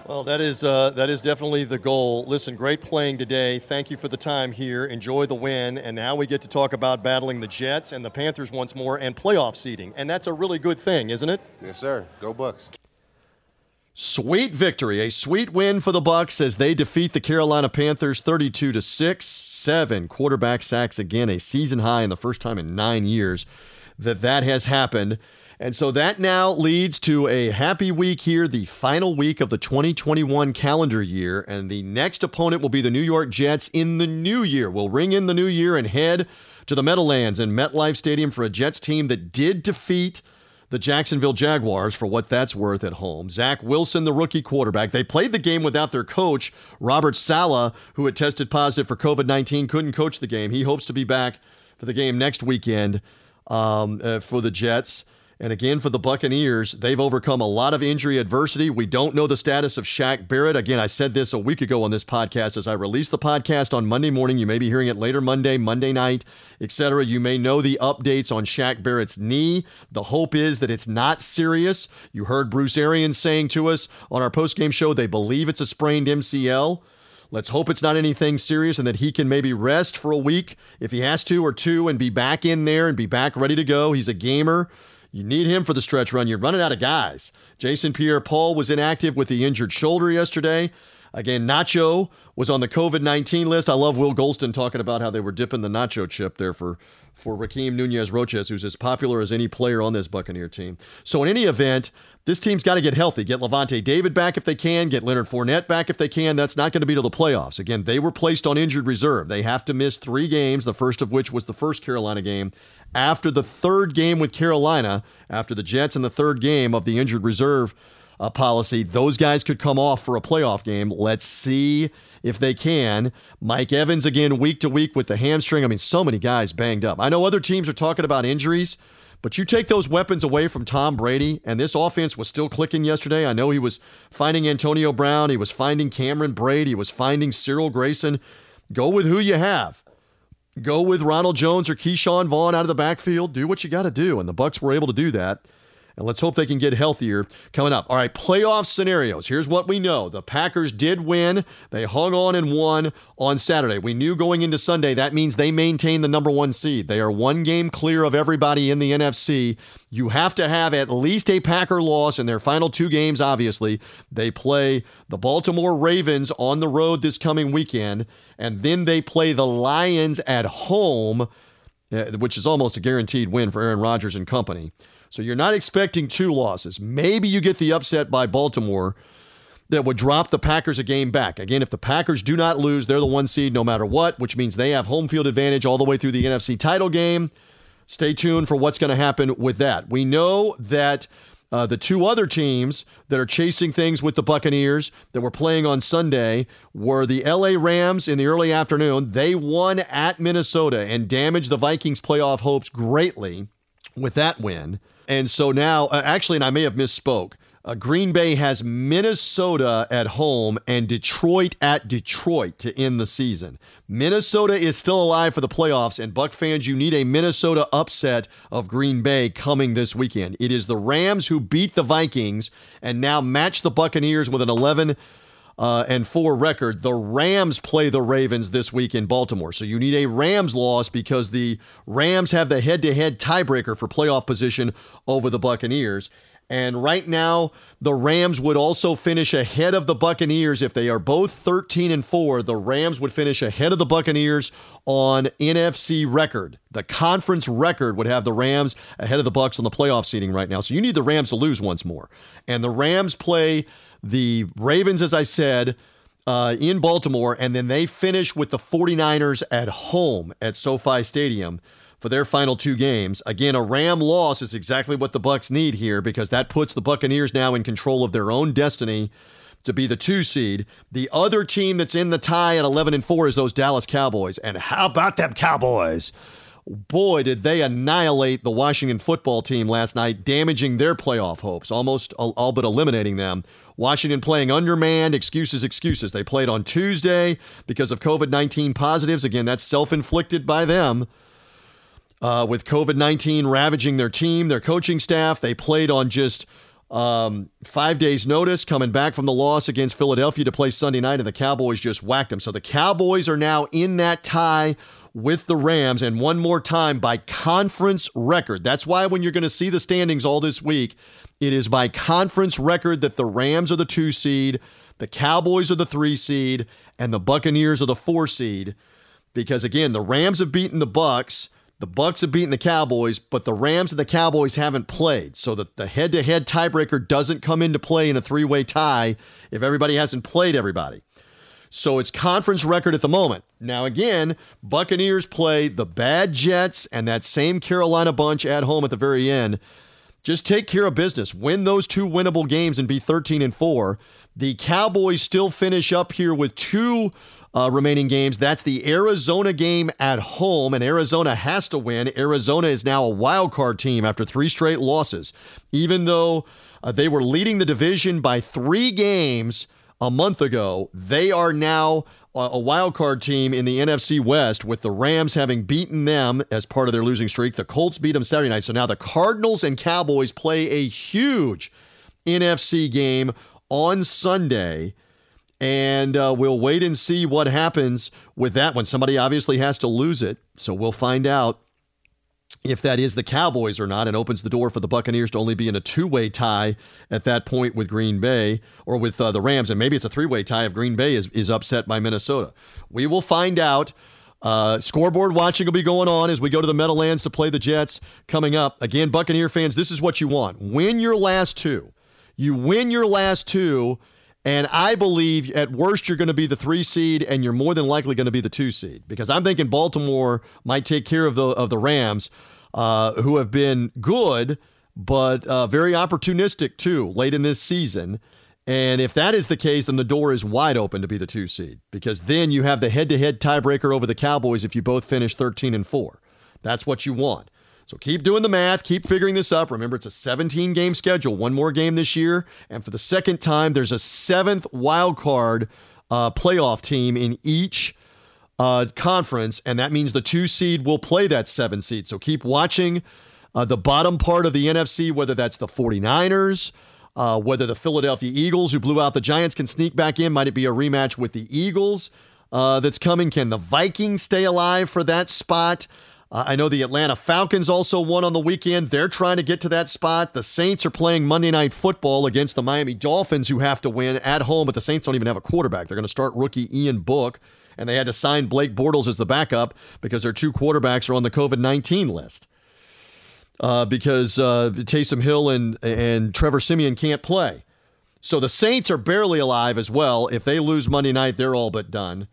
Well, that is uh, that is definitely the goal. Listen, great playing today. Thank you for the time here. Enjoy the win, and now we get to talk about battling the Jets and the Panthers once more and playoff seeding, and that's a really good thing, isn't it? Yes, sir. Go Bucs. Sweet victory, a sweet win for the Bucs as they defeat the Carolina Panthers 32 to 6. 7 quarterback sacks again, a season high and the first time in 9 years that that has happened. And so that now leads to a happy week here, the final week of the 2021 calendar year. And the next opponent will be the New York Jets in the new year. We'll ring in the new year and head to the Meadowlands and MetLife Stadium for a Jets team that did defeat the Jacksonville Jaguars for what that's worth at home. Zach Wilson, the rookie quarterback. They played the game without their coach, Robert Saleh, who had tested positive for COVID 19, couldn't coach the game. He hopes to be back for the game next weekend um, uh, for the Jets. And again, for the Buccaneers, they've overcome a lot of injury adversity. We don't know the status of Shaq Barrett. Again, I said this a week ago on this podcast. As I released the podcast on Monday morning, you may be hearing it later Monday, Monday night, etc. You may know the updates on Shaq Barrett's knee. The hope is that it's not serious. You heard Bruce Arians saying to us on our postgame show they believe it's a sprained MCL. Let's hope it's not anything serious and that he can maybe rest for a week if he has to or two and be back in there and be back ready to go. He's a gamer. You need him for the stretch run. You're running out of guys. Jason Pierre Paul was inactive with the injured shoulder yesterday. Again, Nacho was on the COVID 19 list. I love Will Gholston talking about how they were dipping the Nacho chip there for, for Rakeem Nunez Roches, who's as popular as any player on this Buccaneer team. So, in any event, this team's got to get healthy. Get Lavonte David back if they can. Get Leonard Fournette back if they can. That's not going to be to the playoffs. Again, they were placed on injured reserve. They have to miss three games, the first of which was the first Carolina game. After the third game with Carolina, after the Jets in the third game of the injured reserve uh, policy, those guys could come off for a playoff game. Let's see if they can. Mike Evans again, week to week with the hamstring. I mean, so many guys banged up. I know other teams are talking about injuries. But you take those weapons away from Tom Brady, and this offense was still clicking yesterday. I know he was finding Antonio Brown, he was finding Cameron Brate, he was finding Cyril Grayson. Go with who you have. Go with Ronald Jones or Ke'Shawn Vaughn out of the backfield. Do what you got to do, and the Bucs were able to do that. And let's hope they can get healthier coming up. All right, playoff scenarios. Here's what we know the Packers did win. They hung on and won on Saturday. We knew going into Sunday that means they maintain the number one seed. They are one game clear of everybody in the NFC. You have to have at least a Packer loss in their final two games, obviously. They play the Baltimore Ravens on the road this coming weekend, and then they play the Lions at home, eh, which is almost a guaranteed win for Aaron Rodgers and company. So you're not expecting two losses. Maybe you get the upset by Baltimore that would drop the Packers a game back. Again, if the Packers do not lose, they're the one seed no matter what, which means they have home field advantage all the way through the NFC title game. Stay tuned for what's going to happen with that. We know that uh, the two other teams that are chasing things with the Buccaneers that were playing on Sunday were the LA Rams in the early afternoon. They won at Minnesota and damaged the Vikings' playoff hopes greatly with that win. And so now, uh, actually, and I may have misspoke. Uh, Green Bay has Minnesota at home and Detroit at Detroit to end the season. Minnesota is still alive for the playoffs, and Buck fans, you need a Minnesota upset of Green Bay coming this weekend. It is the Rams who beat the Vikings and now match the Buccaneers with an 11 uh, and four record. The Rams play the Ravens this week in Baltimore. So you need a Rams loss because the Rams have the head to head tiebreaker for playoff position over the Buccaneers. And right now, the Rams would also finish ahead of the Buccaneers if they are both 13 and 4. The Rams would finish ahead of the Buccaneers on NFC record. The conference record would have the Rams ahead of the Bucs on the playoff seating right now. So you need the Rams to lose once more. And the Rams play the Ravens, as I said, uh, in Baltimore, and then they finish with the 49ers at home at SoFi Stadium for their final two games. Again, a Ram loss is exactly what the Bucs need here because that puts the Buccaneers now in control of their own destiny to be the two seed. The other team that's in the tie at 11 and 4 is those Dallas Cowboys. And how about them Cowboys? boy, did they annihilate the Washington football team last night, damaging their playoff hopes, almost all but eliminating them. Washington playing undermanned, excuses, excuses. They played on Tuesday because of COVID 19 positives. Again, that's self inflicted by them. Uh, with COVID 19 ravaging their team, their coaching staff, they played on just um, five days' notice, coming back from the loss against Philadelphia to play Sunday night, and the Cowboys just whacked them. So the Cowboys are now in that tie with the Rams, and one more time by conference record. That's why when you're going to see the standings all this week, it is by conference record that the Rams are the two seed, the Cowboys are the three seed, and the Buccaneers are the four seed. Because again, the Rams have beaten the Bucs. the Bucs have beaten the Cowboys, but the Rams and the Cowboys haven't played. So that the head-to-head tiebreaker doesn't come into play in a three-way tie if everybody hasn't played everybody. So it's conference record at the moment. Now, again, Buccaneers play the bad Jets and that same Carolina bunch at home at the very end. Just take care of business. Win those two winnable games and be 13 and 4. The Cowboys still finish up here with two uh, remaining games. That's the Arizona game at home, and Arizona has to win. Arizona is now a wild card team after three straight losses. Even though uh, they were leading the division by three games a month ago. They are now a wild card team in the NFC West with the Rams having beaten them as part of their losing streak. The Colts beat them Saturday night. So now the Cardinals and Cowboys play a huge NFC game on Sunday. And uh, we'll wait and see what happens with that one. Somebody obviously has to lose it. So we'll find out if that is the Cowboys or not, and opens the door for the Buccaneers to only be in a two way tie at that point with Green Bay or with uh, the Rams. And maybe it's a three way tie if Green Bay is, is upset by Minnesota. We will find out. Uh, scoreboard watching will be going on as we go to the Meadowlands to play the Jets coming up. Again, Buccaneer fans, this is what you want win your last two. You win your last two, and I believe at worst you're going to be the three seed, and you're more than likely going to be the two seed because I'm thinking Baltimore might take care of the of the Rams, uh, who have been good but uh, very opportunistic too late in this season. And if that is the case, then the door is wide open to be the two seed because then you have the head to head tiebreaker over the Cowboys if you both finish 13 and 4. That's what you want. So keep doing the math, keep figuring this up. Remember, it's a 17 game schedule, one more game this year. And for the second time, there's a seventh wild card uh, playoff team in each uh, conference. And that means the two seed will play that seven seed. So keep watching uh, the bottom part of the NFC, whether that's the 49ers uh, whether the Philadelphia Eagles, who blew out the Giants, can sneak back in. Might it be a rematch with the Eagles uh, that's coming? Can the Vikings stay alive for that spot? Uh, I know the Atlanta Falcons also won on the weekend. They're trying to get to that spot. The Saints are playing Monday Night Football against the Miami Dolphins, who have to win at home, but the Saints don't even have a quarterback. They're going to start rookie Ian Book, and they had to sign Blake Bortles as the backup because their two quarterbacks are on the COVID 19 list uh, because uh, Taysom Hill and and Trevor Siemian can't play. So the Saints are barely alive as well. If they lose Monday night, they're all but done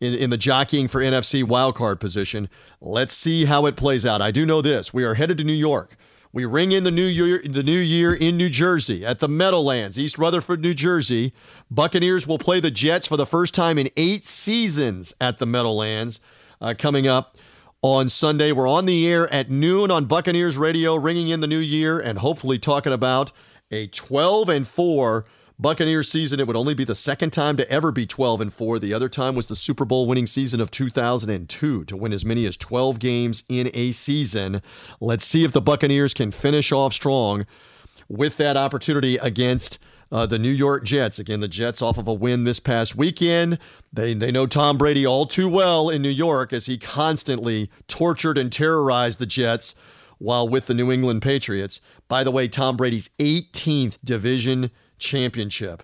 in, in the jockeying for NFC wildcard position. Let's see how it plays out. I do know this: we are headed to New York. We ring in the new year, the new year in New Jersey at the Meadowlands, East Rutherford, New Jersey. Buccaneers will play the Jets for the first time in eight seasons at the Meadowlands uh, coming up on Sunday. We're on the air at noon on Buccaneers Radio, ringing in the new year and hopefully talking about a 12 and 4 Buccaneers season. It would only be the second time to ever be 12 and 4. The other time was the Super Bowl winning season of 2002 to win as many as 12 games in a season. Let's see if the Buccaneers can finish off strong with that opportunity against uh, the New York Jets. Again, the Jets off of a win this past weekend. They, they know Tom Brady all too well in New York as he constantly tortured and terrorized the Jets while with the New England Patriots. By the way, Tom Brady's 18th division championship.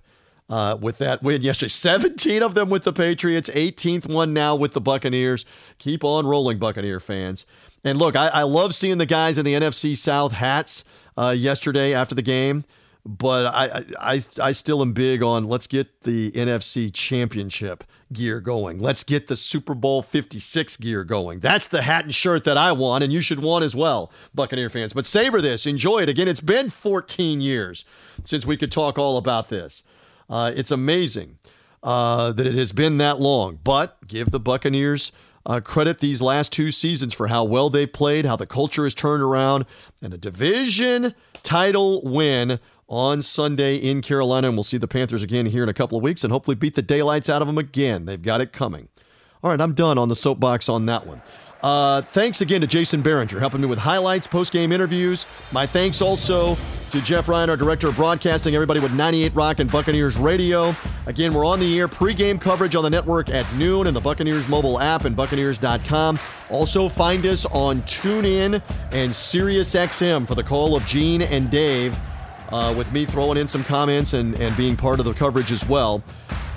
Uh, with that win yesterday. 17 of them with the Patriots, 18th one now with the Buccaneers. Keep on rolling, Buccaneer fans. And look, I, I love seeing the guys in the NFC South hats uh, yesterday after the game but I, I I still am big on let's get the NFC championship gear going. Let's get the Super Bowl 56 gear going. That's the hat and shirt that I want, and you should want as well, Buccaneer fans. But savor this, enjoy it. Again, it's been 14 years since we could talk all about this. Uh, it's amazing uh, that it has been that long, but give the Buccaneers uh, credit these last two seasons for how well they played, how the culture has turned around, and a division title win on Sunday in Carolina. And we'll see the Panthers again here in a couple of weeks and hopefully beat the daylights out of them again. They've got it coming. All right, I'm done on the soapbox on that one. Uh, thanks again to Jason Behringer, helping me with highlights, post game interviews. My thanks also to Jeff Ryan, our director of broadcasting, everybody with 98 Rock and Buccaneers Radio. Again, we're on the air, pregame coverage on the network at noon and the Buccaneers mobile app and Buccaneers.com. Also, find us on TuneIn and SiriusXM for the call of Gene and Dave uh, with me throwing in some comments and, and being part of the coverage as well.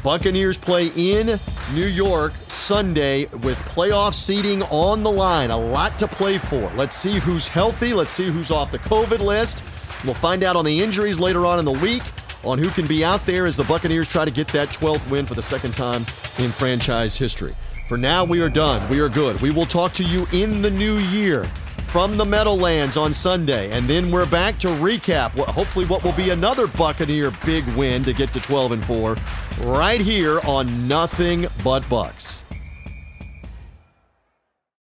Buccaneers play in New York Sunday with playoff seeding on the line. A lot to play for. Let's see who's healthy. Let's see who's off the COVID list. We'll find out on the injuries later on in the week on who can be out there as the Buccaneers try to get that 12th win for the second time in franchise history. For now, we are done. We are good. We will talk to you in the new year from the Meadowlands on Sunday. And then we're back to recap what hopefully what will be another Buccaneer big win to get to 12 and 4 right here on Nothing But Bucs.